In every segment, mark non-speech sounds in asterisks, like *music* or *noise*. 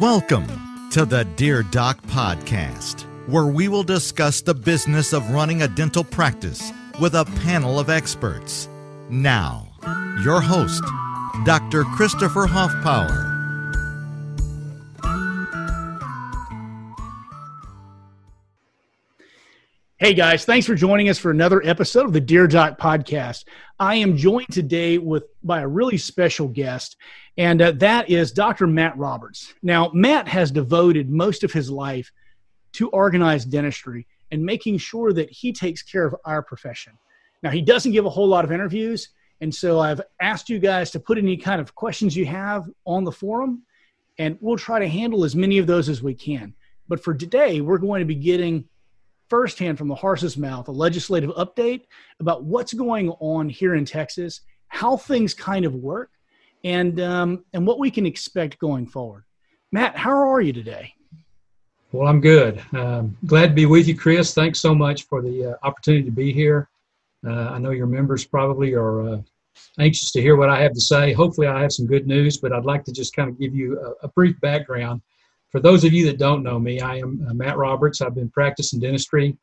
Welcome to the Dear Doc Podcast, where we will discuss the business of running a dental practice with a panel of experts. Now, your host, Dr. Christopher Hoffpower. Hey guys, thanks for joining us for another episode of the Dear Doc podcast. I am joined today with by a really special guest, and uh, that is Dr. Matt Roberts. Now, Matt has devoted most of his life to organized dentistry and making sure that he takes care of our profession. Now, he doesn't give a whole lot of interviews, and so I've asked you guys to put any kind of questions you have on the forum, and we'll try to handle as many of those as we can. But for today, we're going to be getting firsthand from the horse's mouth a legislative update about what's going on here in Texas, how things kind of work, and um, and what we can expect going forward. Matt, how are you today? Well, I'm good. Um, glad to be with you, Chris. Thanks so much for the uh, opportunity to be here. Uh, I know your members probably are uh, anxious to hear what I have to say. Hopefully, I have some good news, but I'd like to just kind of give you a, a brief background for those of you that don't know me, I am uh, Matt Roberts. I've been practicing dentistry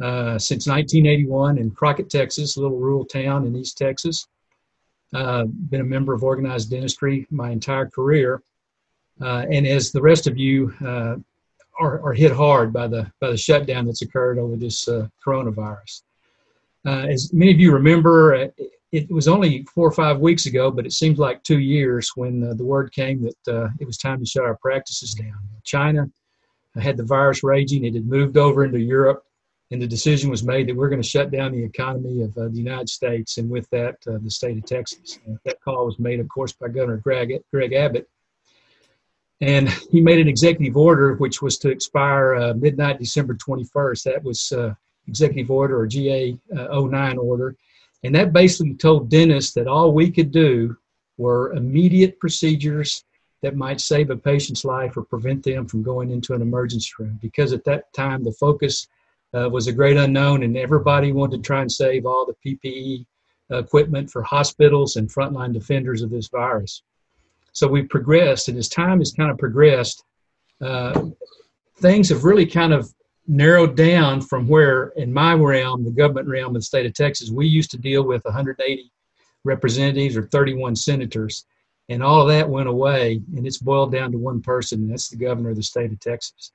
uh, since 1981 in Crockett, Texas, a little rural town in East Texas. Uh, been a member of organized dentistry my entire career, uh, and as the rest of you uh, are, are, hit hard by the by the shutdown that's occurred over this uh, coronavirus. as many of you remember, it was only four or five weeks ago, but it seems like two years when uh, the word came that uh, it was time to shut our practices down. China had the virus raging, it had moved over into Europe, and the decision was made that we're going to shut down the economy of uh, the United States, and with that, uh, the state of Texas. that call was made, of course, by Governor Greg, Greg Abbott. And he made an executive order which was to expire uh, midnight December 21st. That was uh, executive order or GA 09 order and that basically told dentists that all we could do were immediate procedures that might save a patient's life or prevent them from going into an emergency room. Because at that time, the focus uh, was a great unknown, and everybody wanted to try and save all the PPE equipment for hospitals and frontline defenders of this virus. So we've progressed, and as time has kind of progressed, uh, things have really kind of narrowed down from where, in my realm, the government realm of the state of Texas, we used to deal with 180 representatives or 31 senators, and all of that went away, and it's boiled down to one person, and that's the governor of the state of Texas.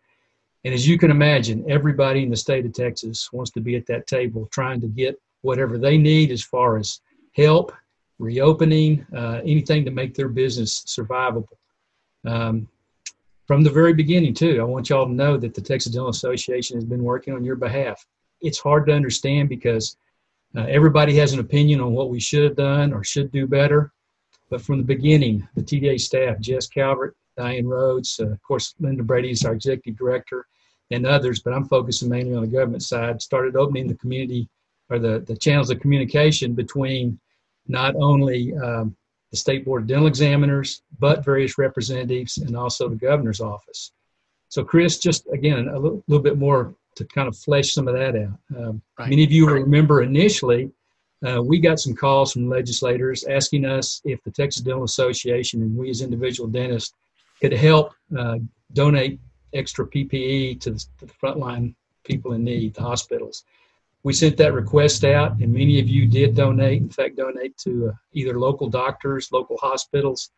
And as you can imagine, everybody in the state of Texas wants to be at that table trying to get whatever they need as far as help, reopening, uh, anything to make their business survivable. Um, from the very beginning, too. I want y'all to know that the Texas Dental Association has been working on your behalf. It's hard to understand because uh, everybody has an opinion on what we should have done or should do better. But from the beginning, the TDA staff, Jess Calvert, Diane Rhodes, uh, of course, Linda Brady is our executive director, and others, but I'm focusing mainly on the government side, started opening the community or the, the channels of communication between not only um, the State Board of Dental Examiners, but various representatives, and also the governor's office. So, Chris, just again, a little, little bit more to kind of flesh some of that out. Um, right. Many of you right. remember initially, uh, we got some calls from legislators asking us if the Texas Dental Association and we as individual dentists could help uh, donate extra PPE to the, to the frontline people in need, the hospitals we sent that request out, and many of you did donate. In fact, donate to uh, either local doctors, local hospitals.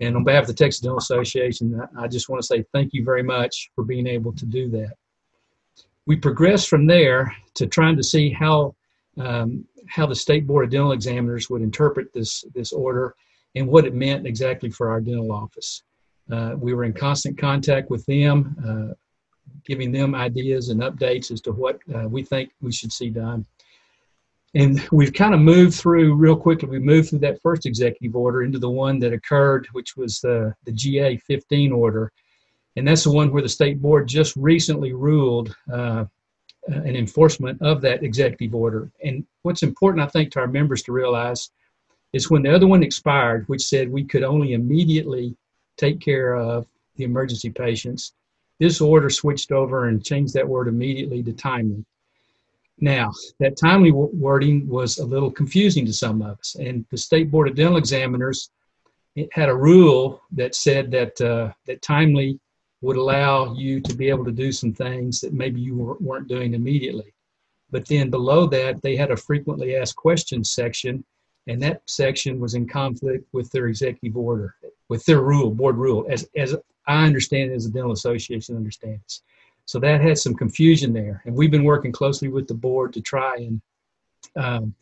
And on behalf of the Texas Dental Association, I just want to say thank you very much for being able to do that. We progressed from there to trying to see how um, how the State Board of Dental Examiners would interpret this this order and what it meant exactly for our dental office. Uh, we were in constant contact with them. Uh, giving them ideas and updates as to what uh, we think we should see done. And we've kind of moved through real quickly. We moved through that first executive order into the one that occurred, which was the, the GA 15 order. And that's the one where the state board just recently ruled uh, an enforcement of that executive order. And what's important, I think, to our members to realize is when the other one expired, which said we could only immediately take care of the emergency patients, this order switched over and changed that word immediately to timely. Now, that timely wording was a little confusing to some of us, and the State Board of Dental Examiners had a rule that said that uh, that timely would allow you to be able to do some things that maybe you weren't doing immediately. But then below that, they had a frequently asked questions section, and that section was in conflict with their executive order, with their rule, board rule, as, as I understand it, as the Dental Association understands. So that had some confusion there. And we've been working closely with the board to try and um,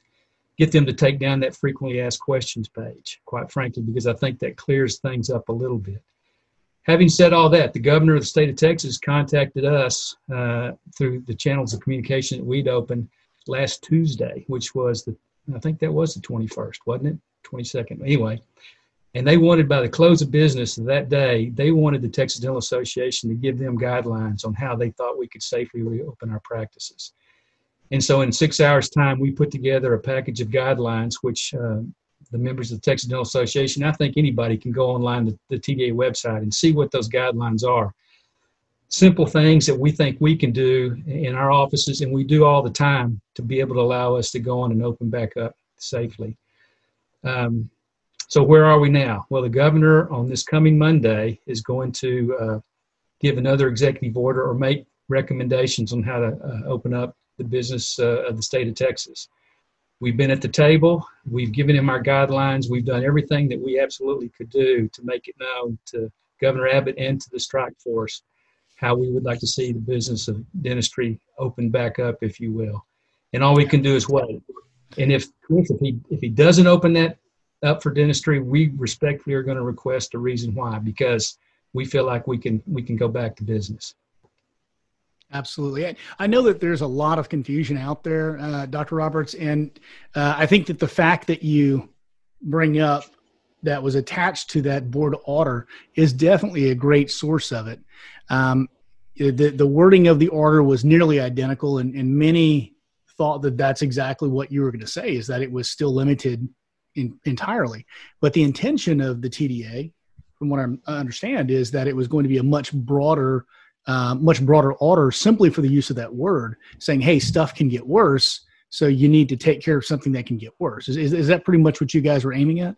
get them to take down that frequently asked questions page, quite frankly, because I think that clears things up a little bit. Having said all that, the governor of the state of Texas contacted us uh, through the channels of communication that we'd opened last Tuesday, which was the, I think that was the 21st, wasn't it? 22nd. Anyway, and they wanted by the close of business that day, they wanted the Texas Dental Association to give them guidelines on how they thought we could safely reopen our practices. And so, in six hours' time, we put together a package of guidelines, which uh, the members of the Texas Dental Association, I think anybody can go online to the TDA website and see what those guidelines are. Simple things that we think we can do in our offices, and we do all the time to be able to allow us to go on and open back up safely. Um, so, where are we now? Well, the governor on this coming Monday is going to uh, give another executive order or make recommendations on how to uh, open up the business uh, of the state of Texas. We've been at the table. We've given him our guidelines. We've done everything that we absolutely could do to make it known to Governor Abbott and to the strike force how we would like to see the business of dentistry open back up, if you will. And all we can do is wait. And if if he if he doesn't open that up for dentistry, we respectfully are going to request a reason why because we feel like we can we can go back to business. Absolutely. I, I, know that there's a lot of confusion out there, uh, Dr. Roberts, and uh, I think that the fact that you bring up that was attached to that board order is definitely a great source of it. Um, the, the wording of the order was nearly identical, and, and many thought that that's exactly what you were going to say is that it was still limited in, entirely. But the intention of the TDA, from what I understand, is that it was going to be a much broader – uh, much broader order simply for the use of that word, saying, hey, stuff can get worse. So you need to take care of something that can get worse. Is, is, is that pretty much what you guys were aiming at?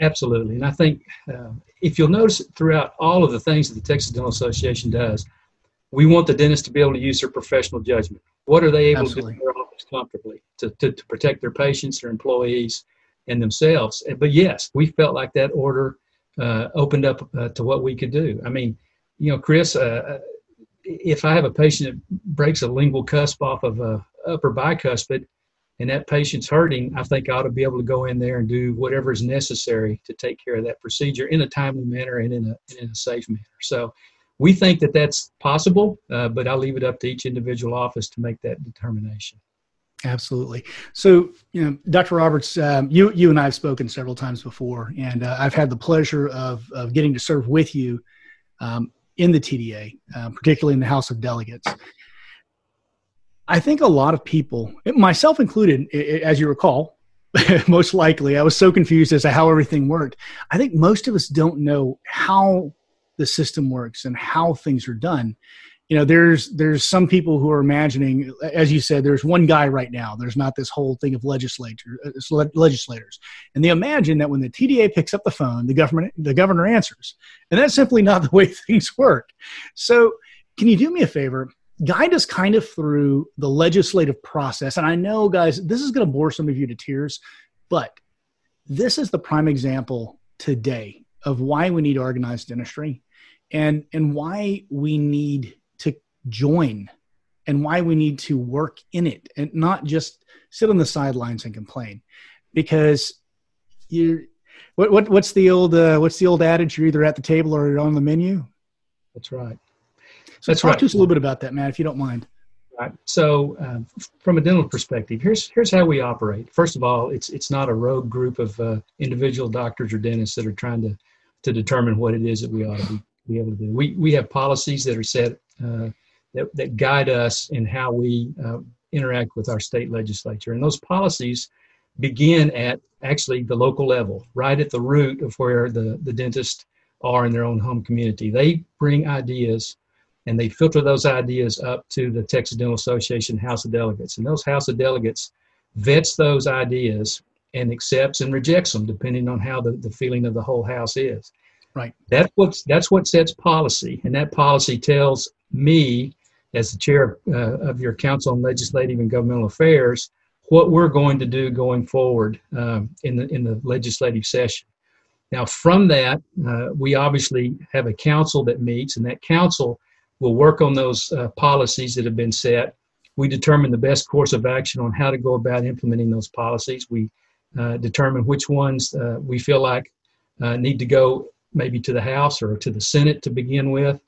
Absolutely. And I think uh, if you'll notice throughout all of the things that the Texas Dental Association does, we want the dentist to be able to use their professional judgment. What are they able Absolutely. to do in their office comfortably to, to, to protect their patients, their employees, and themselves? But yes, we felt like that order uh, opened up uh, to what we could do. I mean, you know, Chris, uh, if I have a patient that breaks a lingual cusp off of a upper bicuspid, and that patient's hurting, I think I ought to be able to go in there and do whatever is necessary to take care of that procedure in a timely manner and in a, in a safe manner. So we think that that's possible, uh, but I'll leave it up to each individual office to make that determination. Absolutely. So, you know, Dr. Roberts, um, you you and I have spoken several times before, and uh, I've had the pleasure of of getting to serve with you um, in the TDA, uh, particularly in the House of Delegates. I think a lot of people, myself included, as you recall, *laughs* most likely, I was so confused as to how everything worked. I think most of us don't know how the system works and how things are done you know there's there's some people who are imagining as you said there's one guy right now. There's not this whole thing of legislature uh, legislators. And they imagine that when the TDA picks up the phone the government the governor answers. And that's simply not *laughs* the way things work. So can you do me a favor? Guide us kind of through the legislative process. And i know guys this is going to bore some of you to tears but this is the prime example today of why we need organized dentistry and and why we need join and why we need to work in it and not just sit on the sidelines and complain. Because you what, what what's the old uh, what's the old adage? You're either at the table or you're on the menu? That's right. So that's talk right. to us a little bit about that matt if you don't mind. Right. So um, from a dental perspective here's here's how we operate. First of all it's it's not a rogue group of uh, individual doctors or dentists that are trying to to determine what it is that we ought to be, be able to do. We we have policies that are set uh, that, that guide us in how we uh, interact with our state legislature. And those policies begin at actually the local level, right at the root of where the, the dentists are in their own home community. They bring ideas and they filter those ideas up to the Texas Dental Association House of Delegates. And those House of Delegates vets those ideas and accepts and rejects them depending on how the, the feeling of the whole house is. Right. That's what's that's what sets policy, and that policy tells me, as the chair uh, of your Council on Legislative and Governmental Affairs, what we're going to do going forward um, in the in the legislative session. Now, from that, uh, we obviously have a council that meets, and that council will work on those uh, policies that have been set. We determine the best course of action on how to go about implementing those policies. We uh, determine which ones uh, we feel like uh, need to go maybe to the House or to the Senate to begin with.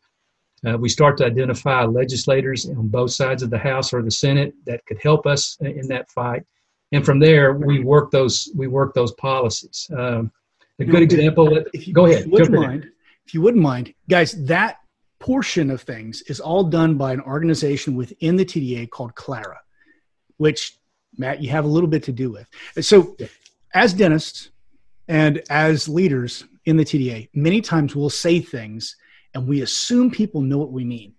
Uh, we start to identify legislators on both sides of the House or the Senate that could help us in that fight, and from there we work those we work those policies. Um, a good example. If you, go ahead. If you wouldn't mind, if you wouldn't mind, guys, that portion of things is all done by an organization within the TDA called Clara, which Matt, you have a little bit to do with. So, as dentists and as leaders in the TDA, many times we'll say things and we assume people know what we mean.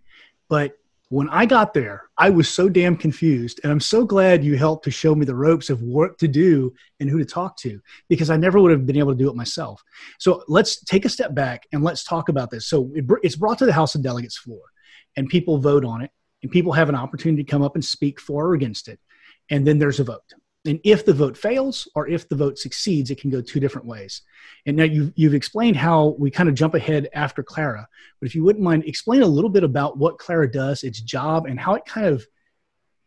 But when I got there, I was so damn confused. And I'm so glad you helped to show me the ropes of what to do and who to talk to because I never would have been able to do it myself. So let's take a step back and let's talk about this. So it, it's brought to the House of Delegates floor and people vote on it and people have an opportunity to come up and speak for or against it. And then there's a vote. And if the vote fails or if the vote succeeds, it can go two different ways. And now you've, you've explained how we kind of jump ahead after Clara. But if you wouldn't mind, explain a little bit about what Clara does, its job, and how it kind of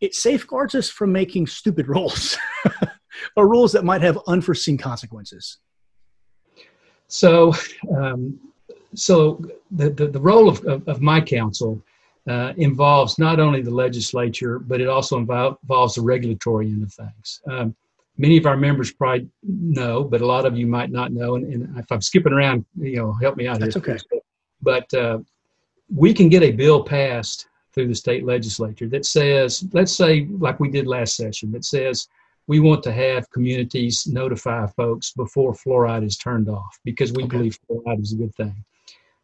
it safeguards us from making stupid rules *laughs* or rules that might have unforeseen consequences. So, um, so the, the, the role of, of, of my council uh, involves not only the legislature, but it also involves the regulatory end of things. Um, many of our members probably know, but a lot of you might not know. And, and if I'm skipping around, you know, help me out That's here. okay. But uh, we can get a bill passed through the state legislature that says, let's say, like we did last session, that says we want to have communities notify folks before fluoride is turned off because we okay. believe fluoride is a good thing.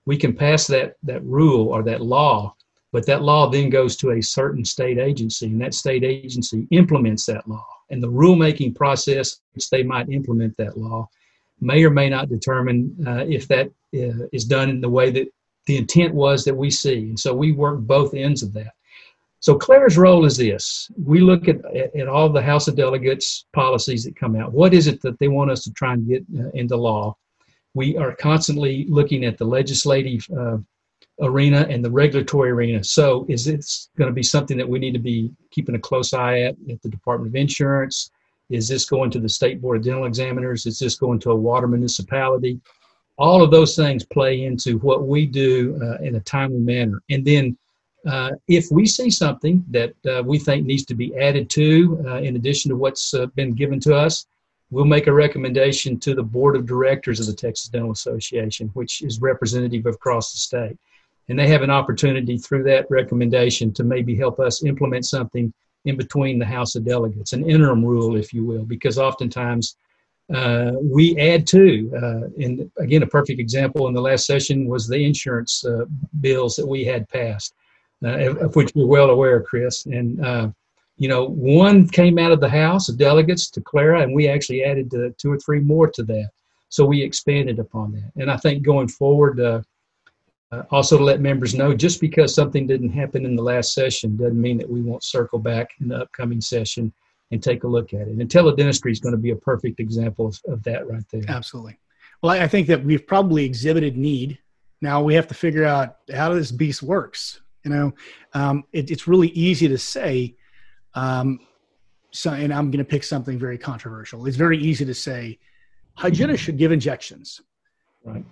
We can pass that that rule or that law but that law then goes to a certain state agency, and that state agency implements that law. And the rulemaking process, which they might implement that law, may or may not determine uh, if that uh, is done in the way that the intent was that we see. And so we work both ends of that. So Clara's role is this. We look at, at, all the House of Delegates policies that come out. What is it that they want us to try and get uh, into law? We are constantly looking at the legislative uh, arena and the regulatory arena. So, is this going to be something that we need to be keeping a close eye at at the Department of Insurance? Is this going to the State Board of Dental Examiners? Is this going to a water municipality? All of those things play into what we do uh, in a timely manner. And then, uh, if we see something that uh, we think needs to be added to, uh, in addition to what's uh, been given to us, we'll make a recommendation to the board of directors of the Texas Dental Association, which is representative across the state and they have an opportunity through that recommendation to maybe help us implement something in between the House of Delegates, an interim rule, if you will, because oftentimes uh, we add to. Uh, and again, a perfect example in the last session was the insurance uh, bills that we had passed, uh, of which you're well aware, Chris. And uh, you know, one came out of the House of Delegates to Clara, and we actually added two or three more to that. So we expanded upon that. And I think going forward, uh, also, to let members know, just because something didn't happen in the last session doesn't mean that we won't circle back in the upcoming session and take a look at it. And teledentistry is going to be a perfect example of, of that right there. Absolutely. Well, I think that we've probably exhibited need. Now we have to figure out how this beast works. You know, um, it, it's really easy to say, um, so, and I'm going to pick something very controversial. It's very easy to say hygienists should give injections. Right.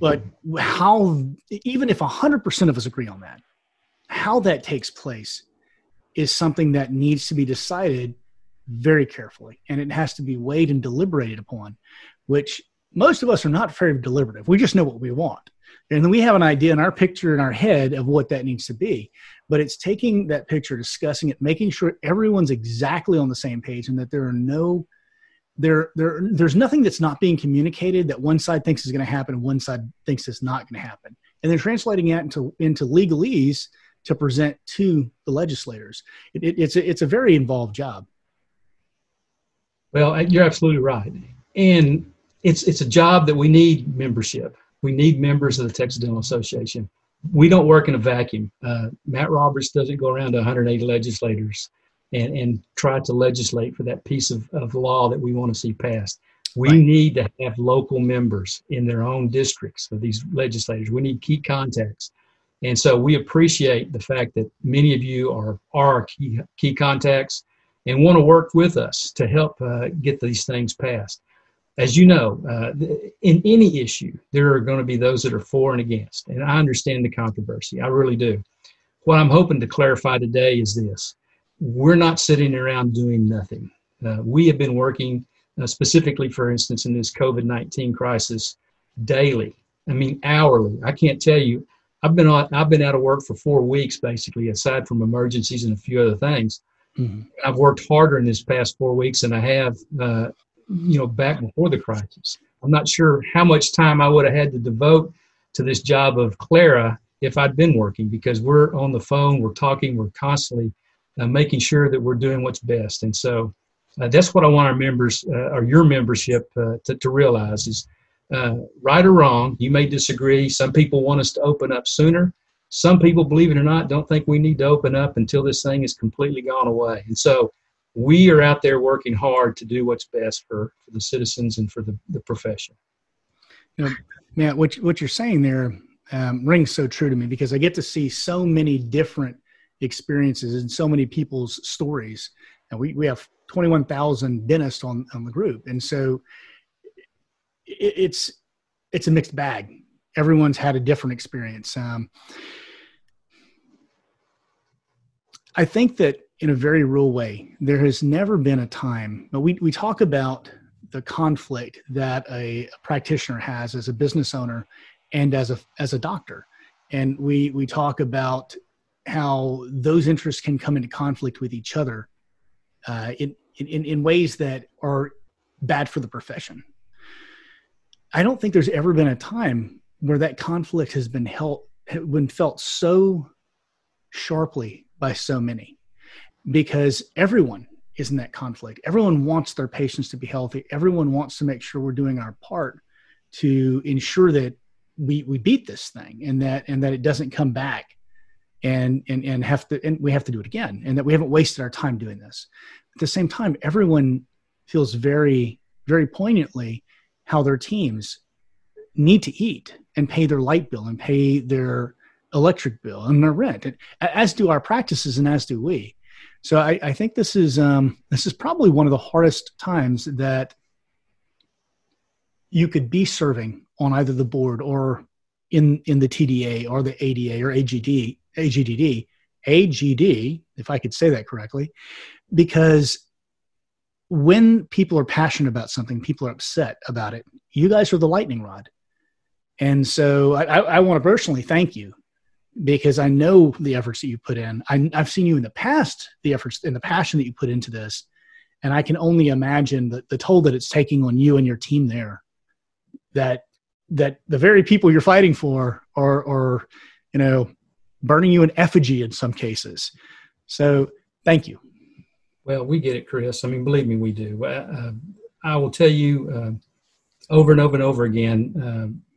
But how, even if 100% of us agree on that, how that takes place is something that needs to be decided very carefully. And it has to be weighed and deliberated upon, which most of us are not very deliberative. We just know what we want. And then we have an idea in our picture in our head of what that needs to be. But it's taking that picture, discussing it, making sure everyone's exactly on the same page and that there are no there, there, there's nothing that's not being communicated that one side thinks is going to happen and one side thinks is not going to happen. And then translating that into, into legalese to present to the legislators. It, it, it's, a, it's a very involved job. Well, you're absolutely right. And it's, it's a job that we need membership. we need members of the Texas Dental Association. We don't work in a vacuum. Uh, Matt Roberts doesn't go around to 180 legislators and, and try to legislate for that piece of, of law that we want to see passed. We right. need to have local members in their own districts for these legislators. We need key contacts. And so we appreciate the fact that many of you are, are key, key contacts and want to work with us to help uh, get these things passed. As you know, uh, in any issue, there are going to be those that are for and against. And I understand the controversy. I really do. What I'm hoping to clarify today is this we're not sitting around doing nothing. Uh, we have been working uh, specifically, for instance, in this COVID 19 crisis daily. I mean, hourly. I can't tell you. I've been on, I've been out of work for four weeks, basically, aside from emergencies and a few other things. Mm-hmm. I've worked harder in this past four weeks than I have, uh, you know, back before the crisis. I'm not sure how much time I would have had to devote to this job of Clara if I'd been working because we're on the phone, we're talking, we're constantly uh, making sure that we're doing what's best. And so uh, that's what I want our members uh, or your membership uh, to, to realize is uh, right or wrong. You may disagree. Some people want us to open up sooner. Some people, believe it or not, don't think we need to open up until this thing is completely gone away. And so we are out there working hard to do what's best for, for the citizens and for the, the profession. You know, Matt, what, what you're saying there um, rings so true to me because I get to see so many different experiences and so many people's stories. And we, we have 21,000 dentists on, on the group. And so it, it's, it's a mixed bag. Everyone's had a different experience. Um, I think that in a very real way, there has never been a time, but we, we talk about the conflict that a, a practitioner has as a business owner and as a, as a doctor. And we, we talk about how those interests can come into conflict with each other uh, in, in, in ways that are bad for the profession. I don't think there's ever been a time where that conflict has been held, been felt so sharply by so many because everyone is in that conflict. Everyone wants their patients to be healthy. Everyone wants to make sure we're doing our part to ensure that we, we beat this thing and that, and that it doesn't come back and and and have to and we have to do it again and that we haven't wasted our time doing this. At the same time everyone feels very very poignantly how their teams need to eat and pay their light bill and pay their electric bill and their rent and, as do our practices and as do we. So i, I think this is um, this is probably one of the hardest times that you could be serving on either the board or in in the TDA or the ADA or AGD AGDD, AGD, if I could say that correctly, because when people are passionate about something, people are upset about it. You guys are the lightning rod. And so I, I want to personally thank you because I know the efforts that you put in. I, have seen you in the past, the efforts and the passion that you put into this. And I can only imagine the, the toll that it's taking on you and your team there. That that the very people you're fighting for are, are you know, burning you in effigy in some cases. So thank you. Well, we get it, Chris. I mean, believe me, we do. Uh, I will tell you uh, over and over and over again.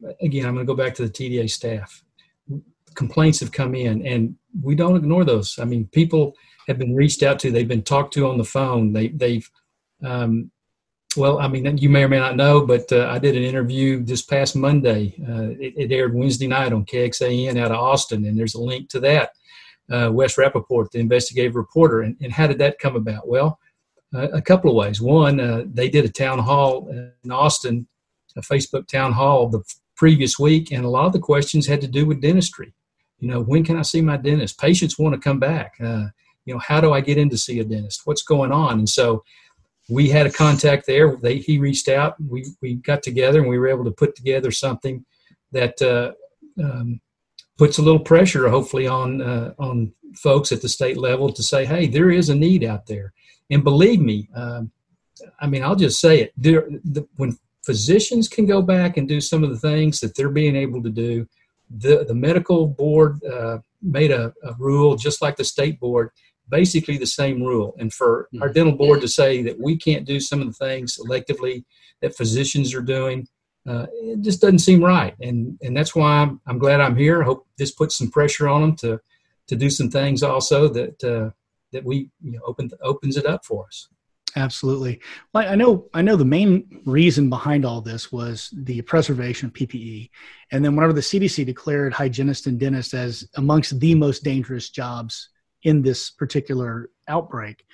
Uh, again, I'm going to go back to the TDA staff. Complaints have come in, and we don't ignore those. I mean, people have been reached out to. They've been talked to on the phone. They, they've um, well, I mean, you may or may not know, but uh, I did an interview this past Monday. Uh, it, it, aired Wednesday night on KXAN out of Austin, and there's a link to that. Uh, Wes Rapaport, the investigative reporter. And, and, how did that come about? Well, a couple of ways. One, uh, they did a town hall in Austin, a Facebook town hall the previous week, and a lot of the questions had to do with dentistry. You know, when can I see my dentist? Patients want to come back. Uh, you know, how do I get in to see a dentist? What's going on? And so, we had a contact there. They, he reached out. We, we got together and we were able to put together something that uh, um, puts a little pressure, hopefully, on uh, on folks at the state level to say, "Hey, there is a need out there." And believe me, um, I mean, I'll just say it. There, the, when physicians can go back and do some of the things that they're being able to do, the the medical board uh, made a, a rule, just like the state board basically the same rule. And for our mm-hmm. dental board to say that we can't do some of the things selectively that physicians are doing, uh, it just doesn't seem right. And and that's why I'm, I'm glad I'm here. I hope this puts some pressure on them to to do some things also that uh, that we you know open opens it up for us. Absolutely. Well, I know I know the main reason behind all this was the preservation of PPE, and then whenever the CDC declared hygienists and dentists as amongst the most dangerous jobs in this particular outbreak,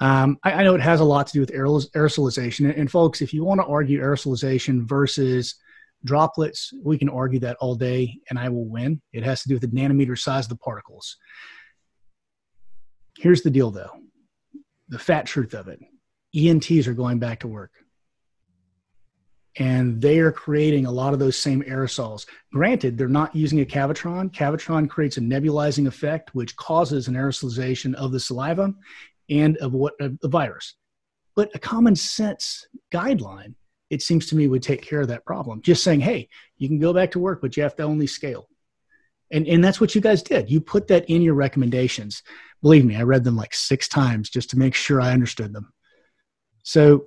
um, I, I, know it has a lot to do with aerosolization. And, and folks, if you want to argue aerosolization versus droplets, we can argue that all day, and I will win. It has to do with the nanometer size of the particles. Here's the deal, though the fat truth of it ENTs are going back to work. And they are creating a lot of those same aerosols. Granted, they're not using a Cavitron. Cavitron creates a nebulizing effect, which causes an aerosolization of the saliva and of what of the virus. But a common sense guideline, it seems to me, would take care of that problem. Just saying, hey, you can go back to work, but you have to only scale. And, and that's what you guys did. You put that in your recommendations. Believe me, I read them like six times just to make sure I understood them. So,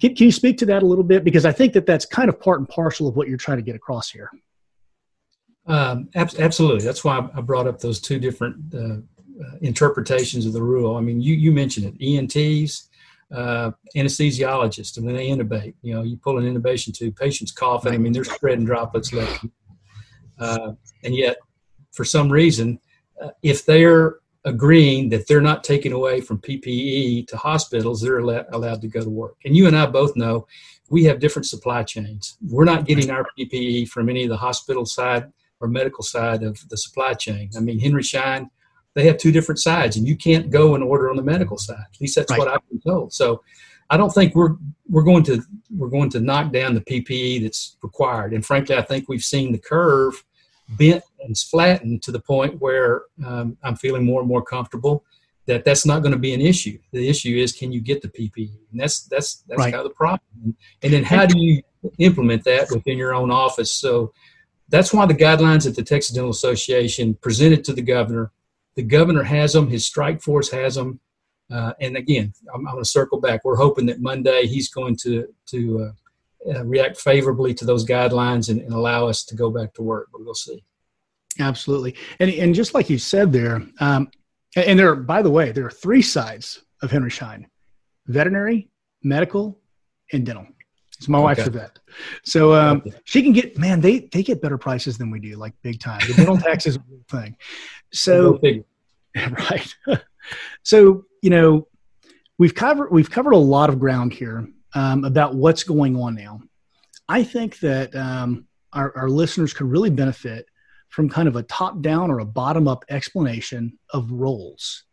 can, can you speak to that a little bit? Because I think that that's kind of part and parcel of what you're trying to get across here. Um, ab- absolutely. That's why I brought up those two different uh, uh, interpretations of the rule. I mean, you, you mentioned it ENTs, uh, anesthesiologists, and when they intubate, you know, you pull an intubation tube, patients coughing. I mean, they're spreading droplets left. Uh, and yet, for some reason, uh, if they're agreeing that they're not taking away from PPE to hospitals, they're allowed to go to work. And you and I both know we have different supply chains. We're not getting our PPE from any of the hospital side or medical side of the supply chain. I mean, Henry Schein, they have two different sides, and you can't go and order on the medical side. At least that's right. what I've been told. So I don't think we're we're going to we're going to knock down the PPE that's required. And frankly, I think we've seen the curve bent and flattened to the point where um, I'm feeling more and more comfortable that that's not going to be an issue. The issue is can you get the PPE, and that's that's that's right. kind of the problem. And then how do you implement that within your own office? So that's why the guidelines that the Texas Dental Association presented to the governor. The governor has them. His strike force has them. Uh, and again, I'm, I'm going to circle back. We're hoping that Monday he's going to to uh, uh, react favorably to those guidelines and, and, allow us to go back to work. But we'll see. Absolutely, and and just like you said there, um, and there, by the way, there are three sides of Henry Schein: veterinary, medical, and dental. So my okay. wife's a vet, so um, she can get man. They they get better prices than we do, like big time. The dental tax is a real thing. So *laughs* right. *laughs* so you know, we've covered we've covered a lot of ground here um, about what's going on now. I think that um, our, our listeners could really benefit from kind of a top down or a bottom up explanation of roles.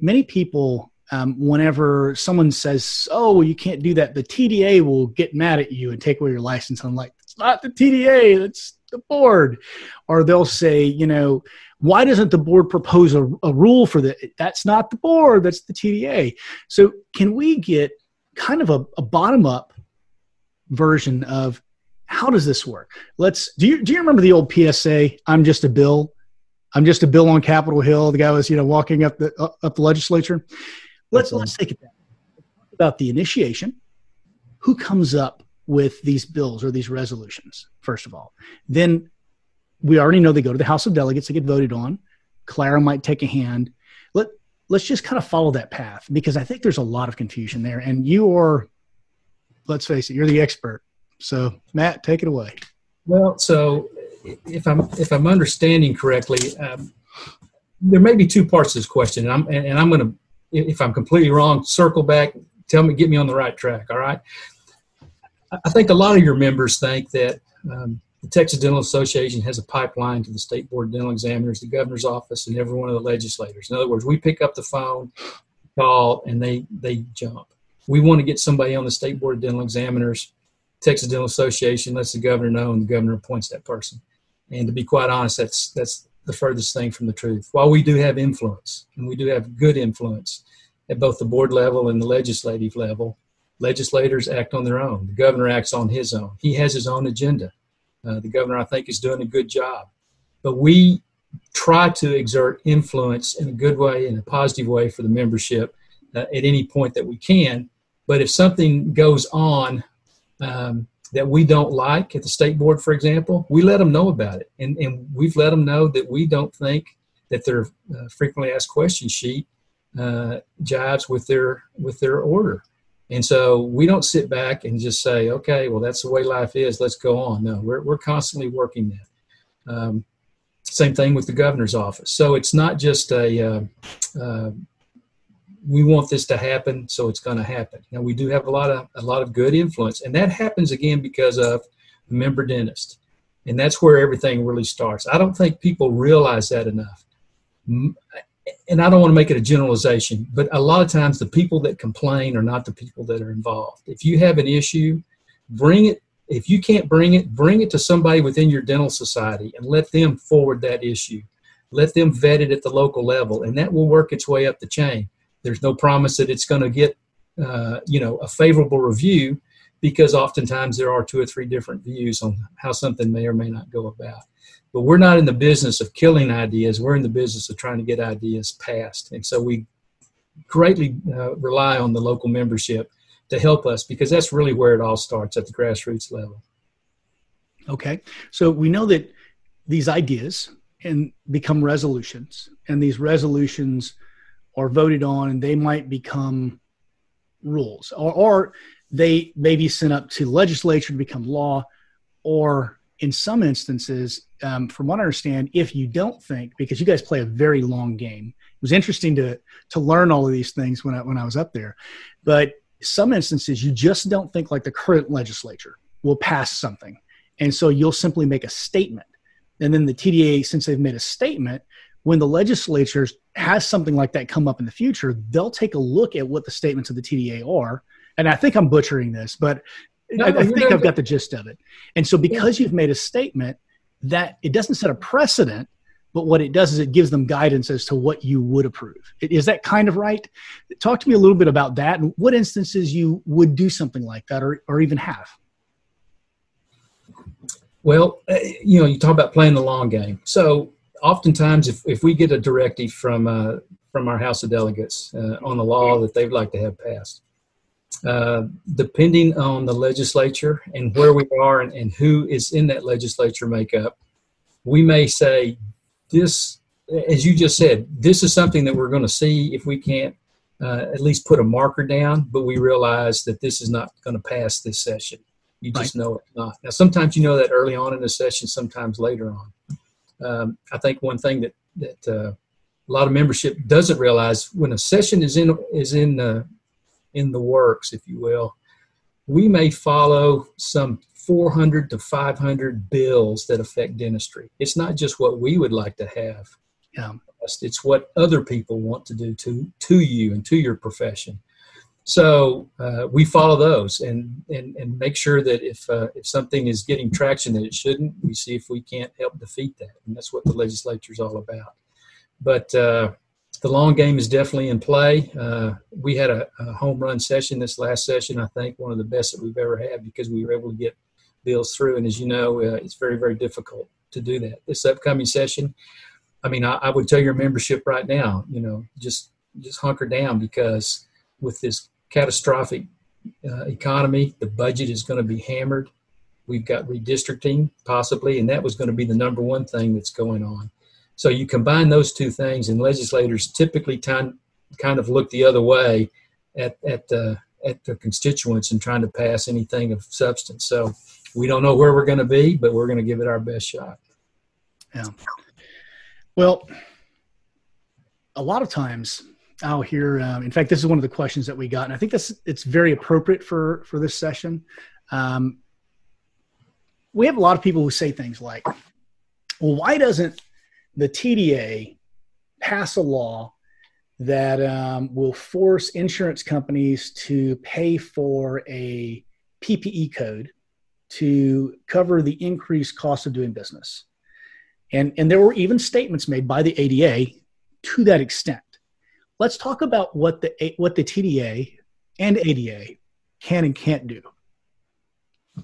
Many people, um, whenever someone says, Oh, you can't do that, the TDA will get mad at you and take away your license. I'm like, It's not the TDA, it's the board. Or they'll say, You know, why doesn't the board propose a, a rule for that? That's not the board, that's the TDA. So, can we get kind of a, a bottom up version of how does this work? Let's do you do you remember the old PSA? I'm just a bill. I'm just a bill on Capitol Hill. The guy was you know walking up the uh, up the legislature. Let's let's take it back. About the initiation, who comes up with these bills or these resolutions? First of all, then we already know they go to the House of Delegates. They get voted on. Clara might take a hand. Let let's just kind of follow that path because I think there's a lot of confusion there. And you are, let's face it, you're the expert. So Matt, take it away. Well, so if I'm if I'm understanding correctly, um, there may be two parts to this question, and I'm and, and I'm going to, if I'm completely wrong, circle back, tell me, get me on the right track. All right. I think a lot of your members think that um, the Texas Dental Association has a pipeline to the State Board of Dental Examiners, the governor's office, and every one of the legislators. In other words, we pick up the phone, call, and they they jump. We want to get somebody on the State Board of Dental Examiners. Texas Dental Association lets the governor know, and the governor appoints that person. And to be quite honest, that's that's the furthest thing from the truth. While we do have influence, and we do have good influence at both the board level and the legislative level, legislators act on their own. The governor acts on his own. He has his own agenda uh, the governor, I think, is doing a good job. But we try to exert influence in a good way, in a positive way for the membership uh, at any point that we can. But if something goes on um, that we don't like at the state board, for example, we let them know about it. And, and we've let them know that we don't think that their uh, frequently asked questions sheet uh, jives with their with their order. And so we don't sit back and just say, okay, well, that's the way life is. Let's go on. No, we're, we're constantly working that. Um, same thing with the governor's office. So it's not just a, uh, uh, we want this to happen, so it's going to happen. Now we do have a lot of a lot of good influence, and that happens again because of member dentist, and that's where everything really starts. I don't think people realize that enough, and I don't want to make it a generalization, but a lot of times the people that complain are not the people that are involved. If you have an issue, bring it. If you can't bring it, bring it to somebody within your dental society and let them forward that issue. Let them vet it at the local level, and that will work its way up the chain there's no promise that it's going to get, uh, you know, a favorable review because oftentimes there are two or three different views on how something may or may not go about. But we're not in the business of killing ideas. We're in the business of trying to get ideas passed. And so we greatly uh, rely on the local membership to help us because that's really where it all starts at the grassroots level. Okay. So we know that these ideas and become resolutions and these resolutions are voted on and they might become rules or, or they may be sent up to legislature to become law or in some instances um, from what i understand if you don't think because you guys play a very long game. It was interesting to to learn all of these things when I, when I was up there. But some instances you just don't think like the current legislature will pass something. And so you'll simply make a statement. And then the tda since they've made a statement when the legislature has something like that come up in the future, they'll take a look at what the statements of the TDA are. And I think I'm butchering this, but no, I, I think I've got the gist of it. And so, because yeah. you've made a statement, that it doesn't set a precedent, but what it does is it gives them guidance as to what you would approve. Is that kind of right? Talk to me a little bit about that and what instances you would do something like that or, or even have. Well, uh, you know, you talk about playing the long game. So oftentimes, if, if we get a directive from uh, from our House of Delegates uh, on the law that they'd like to have passed, uh, depending on the legislature and where we are and, and who is in that legislature makeup, we may say this, as you just said, this is something that we're going to see if we can't uh, at least put a marker down, but we realize that this is not going to pass this session. You just right. know it's not. Now, sometimes you know that early on in the session, sometimes later on um, I think one thing that that uh, a lot of membership doesn't realize when a session is in is in the in the works, if you will, we may follow some 400 to 500 bills that affect dentistry. It's not just what we would like to have. Yeah. It's what other people want to do to to you and to your profession. So uh, we follow those and, and, and make sure that if, uh, if something is getting traction that it shouldn't, we see if we can't help defeat that. And that's what the legislature is all about. But uh, the long game is definitely in play. Uh, we had a, a, home run session this last session, I think, one of the best that we've ever had because we were able to get bills through. And as you know, uh, it's very, very difficult to do that. This upcoming session, I mean, I, I would tell your membership right now, you know, just just hunker down because with this catastrophic uh, economy. The budget is going to be hammered. We've got redistricting possibly, and that was going to be the number one thing that's going on. So you combine those two things, and legislators typically time, kind of look the other way at at uh, at their constituents and trying to pass anything of substance. So we don't know where we're going to be, but we're going to give it our best shot. Yeah. Well, a lot of times I'll hear. Um, in fact, this is one of the questions that we got, and I think this it's very appropriate for for this session. Um, we have a lot of people who say things like, "Well, why doesn't the TDA pass a law that um, will force insurance companies to pay for a PPE code to cover the increased cost of doing business?" And and there were even statements made by the ADA to that extent let's talk about what the what the TDA and ADA can and can't do.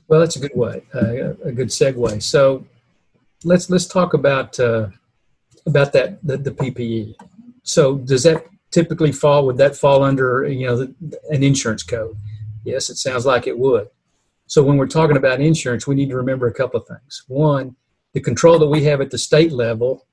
Well, that's a good way, uh, a good segue. So let's let's talk about uh, about that the, the, PPE. So does that typically fall? Would that fall under you know the, an insurance code? Yes, it sounds like it would. So when we're talking about insurance, we need to remember a couple of things. One, the control that we have at the state level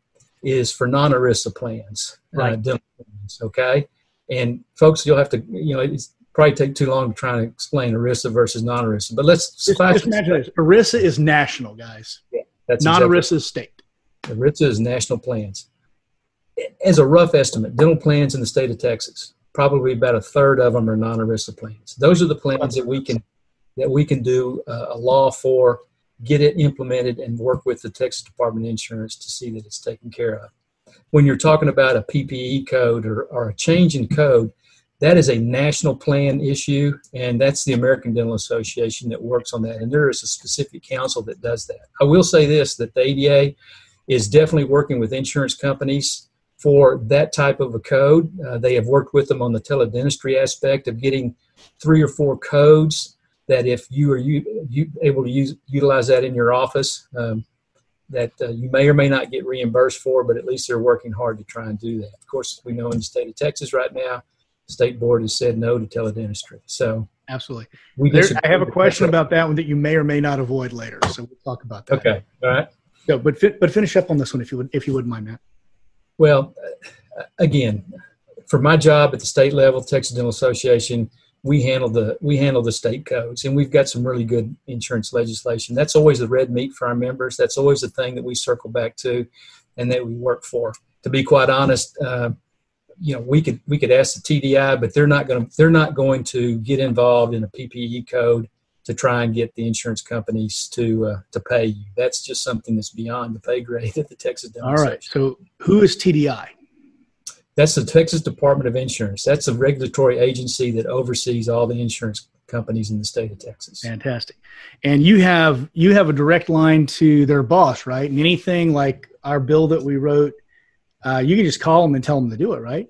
is for non-ERISA plans, uh, right. Uh, plans, okay? And folks, you'll have to, you know, it's probably take too long to try and explain ERISA versus non-ERISA. But let's just, just imagine this. ERISA is national, guys. Yeah, that's non-ERISA exactly. is state. ERISA is national plans. As a rough estimate, dental plans in the state of Texas, probably about a third of them are non-ERISA plans. Those are the plans that we can that we can do uh, a law for, get it implemented, and work with the Texas Department of Insurance to see that it's taken care of. When you're talking about a PPE code or, or a change in code, that is a national plan issue, and that's the American Dental Association that works on that. And there is a specific council that does that. I will say this that the ADA is definitely working with insurance companies for that type of a code. Uh, they have worked with them on the teledentistry aspect of getting three or four codes that if you are you, you able to use utilize that in your office, um, that uh, you may or may not get reimbursed for, but at least they're working hard to try and do that. Of course, we know in the state of Texas right now, the state board has said no to teledentistry. So absolutely, we there, I have a question about that one that you may or may not avoid later. So we'll talk about that. Okay, all right. No, but fi- but finish up on this one if you would if you wouldn't mind, Matt. Well, again, for my job at the state level, Texas Dental Association we handle the we handle the state codes and we've got some really good insurance legislation. That's always the red meat for our members. That's always the thing that we circle back to and that we work for. To be quite honest uh, you know we could we could ask the tdi but they're not going to they're not going to get involved in a ppe code to try and get the insurance companies to uh, to pay you that's just something that's beyond the pay grade *laughs* of the texas Dental all right so who is tdi that's the Texas Department of Insurance. That's a regulatory agency that oversees all the insurance companies in the state of Texas. Fantastic. And you have you have a direct line to their boss, right? And anything like our bill that we wrote, uh, you can just call them and tell them to do it, right?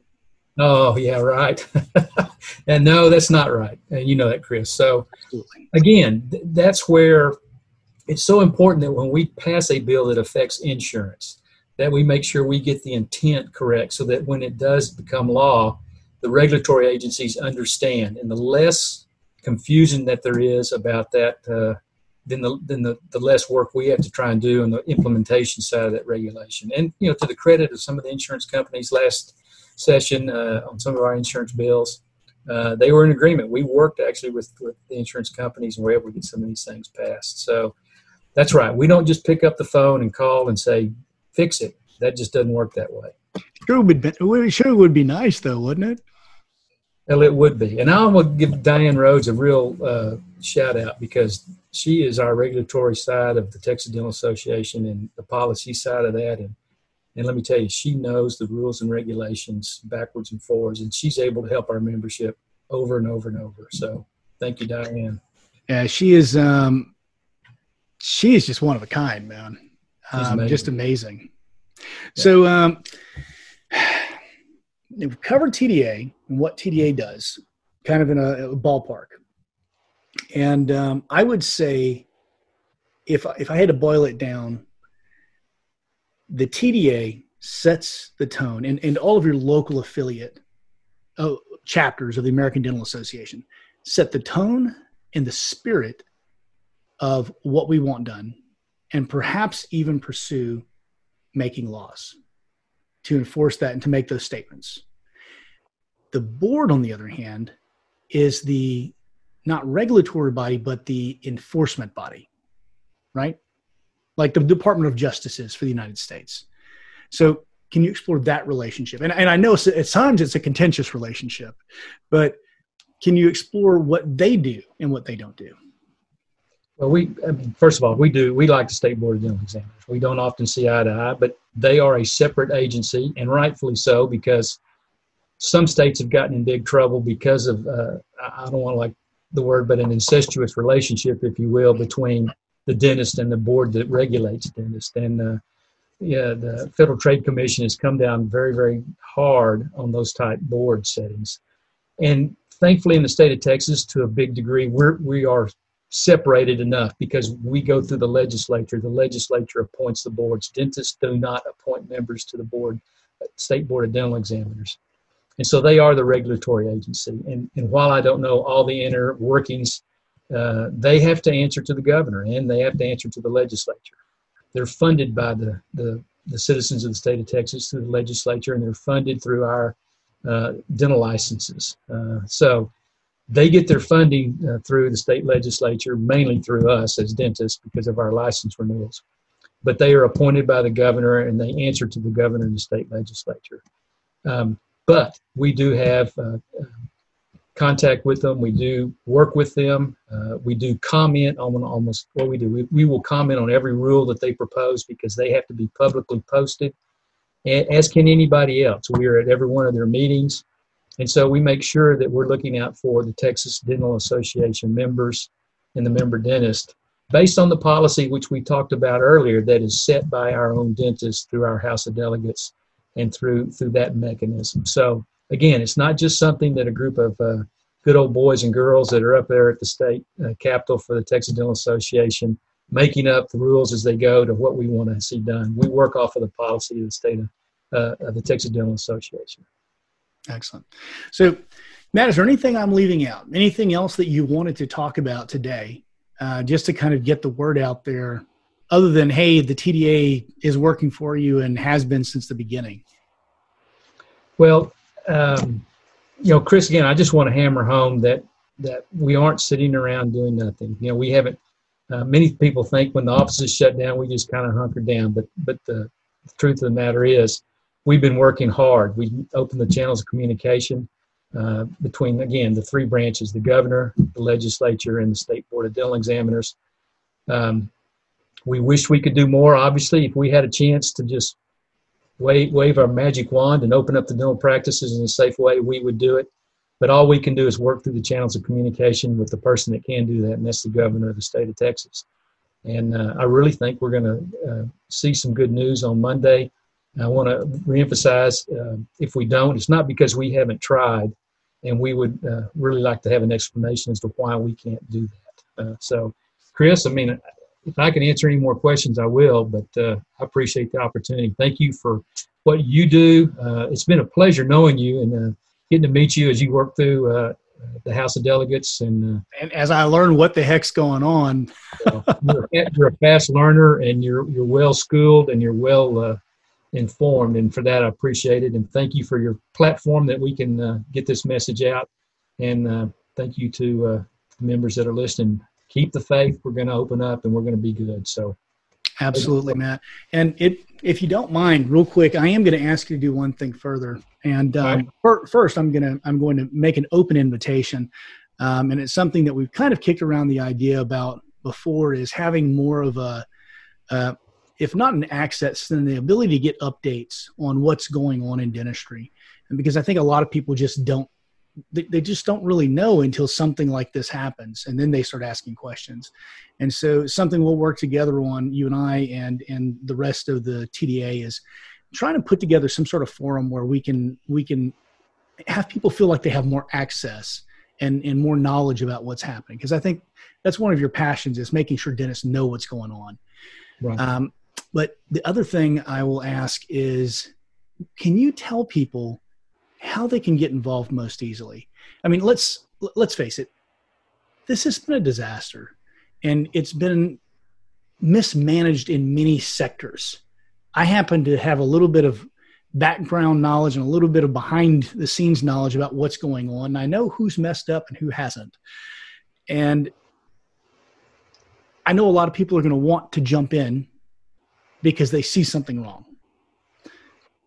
Oh yeah, right. *laughs* and no, that's not right. And you know that, Chris. So again, th- that's where it's so important that when we pass a bill that affects insurance, that we make sure we get the intent correct so that when it does become law, the regulatory agencies understand. And the less confusion that there is about that, uh, then the then the, the less work we have to try and do on the implementation side of that regulation. And you know, to the credit of some of the insurance companies, last session uh, on some of our insurance bills, uh, they were in agreement. We worked actually with, with the insurance companies and we were able to get some of these things passed. So that's right. We don't just pick up the phone and call and say, fix it. That just doesn't work that way. Sure would be, sure would be nice though, wouldn't it? Well, it would be. And I want to give Diane Rhodes a real uh, shout out because she is our regulatory side of the Texas Dental Association and the policy side of that. And, and let me tell you, she knows the rules and regulations backwards and forwards, and she's able to help our membership over and over and over. So thank you, Diane. Yeah, she is. Um, she is just one of a kind, man um, just amazing. Yeah. So, um, *sighs* we've covered TDA and what TDA does, kind of in a, a ballpark. And um, I would say, if if I had to boil it down, the TDA sets the tone, and, and all of your local affiliate oh, chapters of the American Dental Association set the tone and the spirit of what we want done and perhaps even pursue making laws to enforce that and to make those statements. The board, on the other hand, is the not regulatory body, but the enforcement body, right? Like the Department of Justice is for the United States. So, can you explore that relationship? And, and I know at times it's a contentious relationship, but can you explore what they do and what they don't do? Well, we first of all, we do we like the state board of dental examiners. We don't often see eye to eye, but they are a separate agency, and rightfully so, because some states have gotten in big trouble because of uh, I don't want to like the word, but an incestuous relationship, if you will, between the dentist and the board that regulates dentists. And uh, yeah, the Federal Trade Commission has come down very, very hard on those type board settings. And thankfully, in the state of Texas, to a big degree, we're we are separated enough because we go through the legislature. The legislature appoints the boards. Dentists do not appoint members to the board, state board of dental examiners. And so they are the regulatory agency. And, and while I don't know all the inner workings uh, they have to answer to the governor and they have to answer to the legislature. They're funded by the, the, the citizens of the state of Texas through the legislature, and they're funded through our uh, dental licenses. Uh, so they get their funding uh, through the state legislature, mainly through us as dentists because of our license renewals. But they are appointed by the governor and they answer to the governor and the state legislature. Um, but we do have uh, contact with them. We do work with them. Uh, we do comment on almost what we do. We, we will comment on every rule that they propose because they have to be publicly posted, as can anybody else. We are at every one of their meetings. And so we make sure that we're looking out for the Texas Dental Association members and the member dentist based on the policy which we talked about earlier that is set by our own dentists through our House of Delegates and through through that mechanism. So again, it's not just something that a group of uh, good old boys and girls that are up there at the state uh, capitol for the Texas Dental Association making up the rules as they go to what we want to see done. We work off of the policy of the state of, uh, of the Texas Dental Association. Excellent. So, Matt, is there anything I'm leaving out? Anything else that you wanted to talk about today, uh, just to kind of get the word out there, other than hey, the TDA is working for you and has been since the beginning? Well, um, you know, Chris, again, I just want to hammer home that that we aren't sitting around doing nothing. You know, we haven't. Uh, many people think when the offices shut down, we just kind of hunker down. But but the, truth of the matter is, we've been working hard. We opened the channels of communication uh, between again the three branches: the governor, the legislature, and the state board of dental examiners. Um, we wish we could do more. Obviously, if we had a chance to just wave, wave our magic wand and open up the dental practices in a safe way, we would do it. But all we can do is work through the channels of communication with the person that can do that, and that's the governor of the state of Texas. And uh, I really think we're going to uh, see some good news on Monday. I want to reemphasize uh, if we don't, it's not because we haven't tried, and we would uh, really like to have an explanation as to why we can't do that. Uh, so, Chris, I mean, if I can answer any more questions, I will. But uh, I appreciate the opportunity. Thank you for what you do. Uh, it's been a pleasure knowing you and uh, getting to meet you as you work through uh, the House of Delegates. And, uh, and as I learn what the heck's going on, you're, you're, a fast learner and you're you're well schooled and you're well uh, informed. And for that, I appreciate it. And thank you for your platform that we can get this message out. And thank you to the members that are listening keep the faith. We're going to open up and we're going to be good. So, absolutely, Matt. And it, if you don't mind, real quick, I am going to ask you to do one thing further. And um, right. first, I'm going to I'm going to make an open invitation, um, and it's something that we've kind of kicked around the idea about before is having more of a uh, if not an access, then the ability to get updates on what's going on in dentistry. And because I think a lot of people just don't they, they just don't really know until something like this happens and then they start asking questions. And so something we'll work together on you and i and and the rest of the tda is trying to put together some sort of forum where we can we can have people feel like they have more access and and more knowledge about what's happening. Because i think that's one of your passions is making sure dentists know what's going on. Right. um, but the other thing i will ask is can you tell people how they can get involved most easily. I mean, let's let's face it. This has been a disaster and it's been mismanaged in many sectors. I happen to have a little bit of background knowledge and a little bit of behind the scenes knowledge about what's going on. I know who's messed up and who hasn't. And I know a lot of people are going to want to jump in because they see something wrong.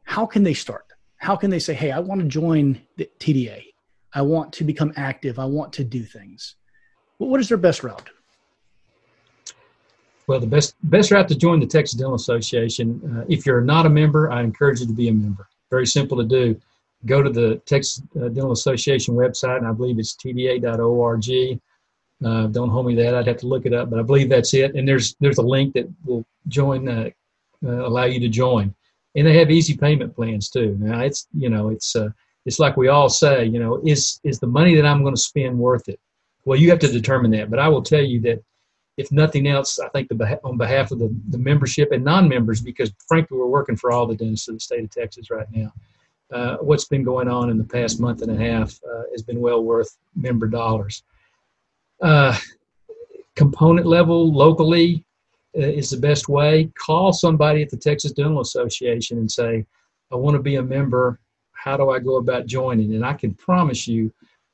How can they start? How can they say, hey, I want to join the TDA? I want to become active. I want to do things. What is their best route? Well, the best best route to join the Texas Dental Association. Uh, if you're not a member, I encourage you to be a member. Very simple to do. Go to the Texas uh, Dental Association website, and I believe it's tda.org. Uh, don't hold me that; I'd have to look it up, but I believe that's it. And there's there's a link that will join, uh, uh, allow you to join and they have easy payment plans too. Now it's you know it's uh, it's like we all say, you know, is is the money that I'm going to spend worth it? Well, you have to determine that. But I will tell you that if nothing else, I think the, on behalf of the, the membership and non-members, because frankly we're working for all the dentists of the state of Texas right now. Uh, what's been going on in the past month and a half uh, has been well worth member dollars. Uh, component level locally is the best way. Call somebody at the Texas Dental Association and say, I want to be a member. How do I go about joining? And I can promise you,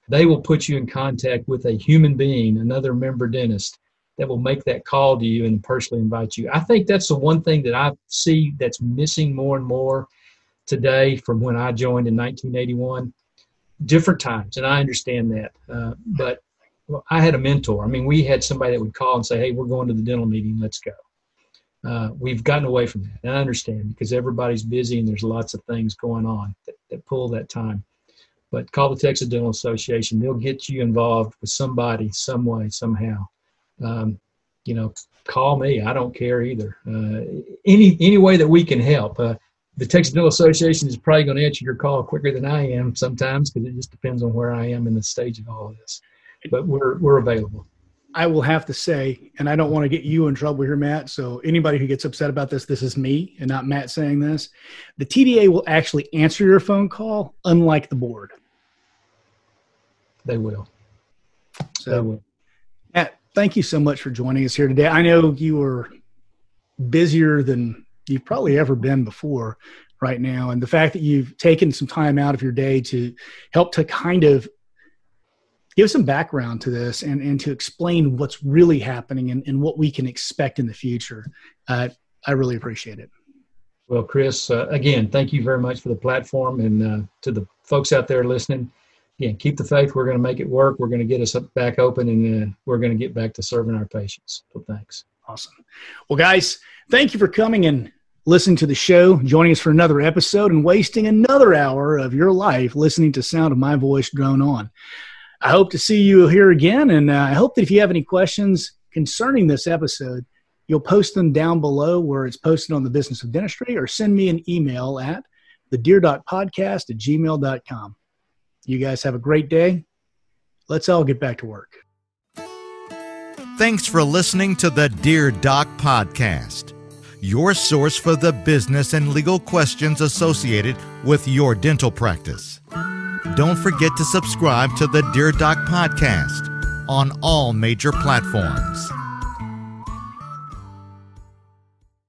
they will put you in contact with a human being, another member dentist, that will make that call to you and personally invite you. I think that's the one thing that I see that's missing more and more today from when I joined in 1981. Different times, and I understand that. Uh, but well, I had a mentor. I mean, we had somebody that would call and say, "Hey, we're going to the dental meeting. Let's go." Uh, we've gotten away from that, and I understand because everybody's busy and there's lots of things going on that, that pull that time. But call the Texas Dental Association; they'll get you involved with somebody, some way, somehow. Um, you know, call me. I don't care either. Uh, any any way that we can help. Uh, the Texas Dental Association is probably going to answer your call quicker than I am sometimes because it just depends on where I am in the stage of all of this. But we're we're available. I will have to say, and I don't want to get you in trouble here, Matt. So anybody who gets upset about this, this is me and not Matt saying this. The TDA will actually answer your phone call, unlike the board. They will. So, they will. Matt, thank you so much for joining us here today. I know you were busier than you've probably ever been before right now. And the fact that you've taken some time out of your day to help to kind of give some background to this and, and to explain what's really happening and, and what we can expect in the future. Uh, I really appreciate it. Well, Chris, uh, again, thank you very much for the platform and uh, to the folks out there listening. Again, keep the faith. We're going to make it work. We're going to get us back open and uh, we're going to get back to serving our patients. So thanks. Awesome. Well, guys, thank you for coming and listening to the show, joining us for another episode, and wasting another hour of your life listening to sound of my voice drone on. I hope to see you here again, and uh, I hope that if you have any questions concerning this episode, you'll post them down below where it's posted on the business of dentistry, or send me an email at the podcast at gmail.com. You guys have a great day. Let's all get back to work. Thanks for listening to the Dear Doc podcast your source for the business and legal questions associated with your dental practice. Don't forget to subscribe to the Dear Doc podcast on all major platforms.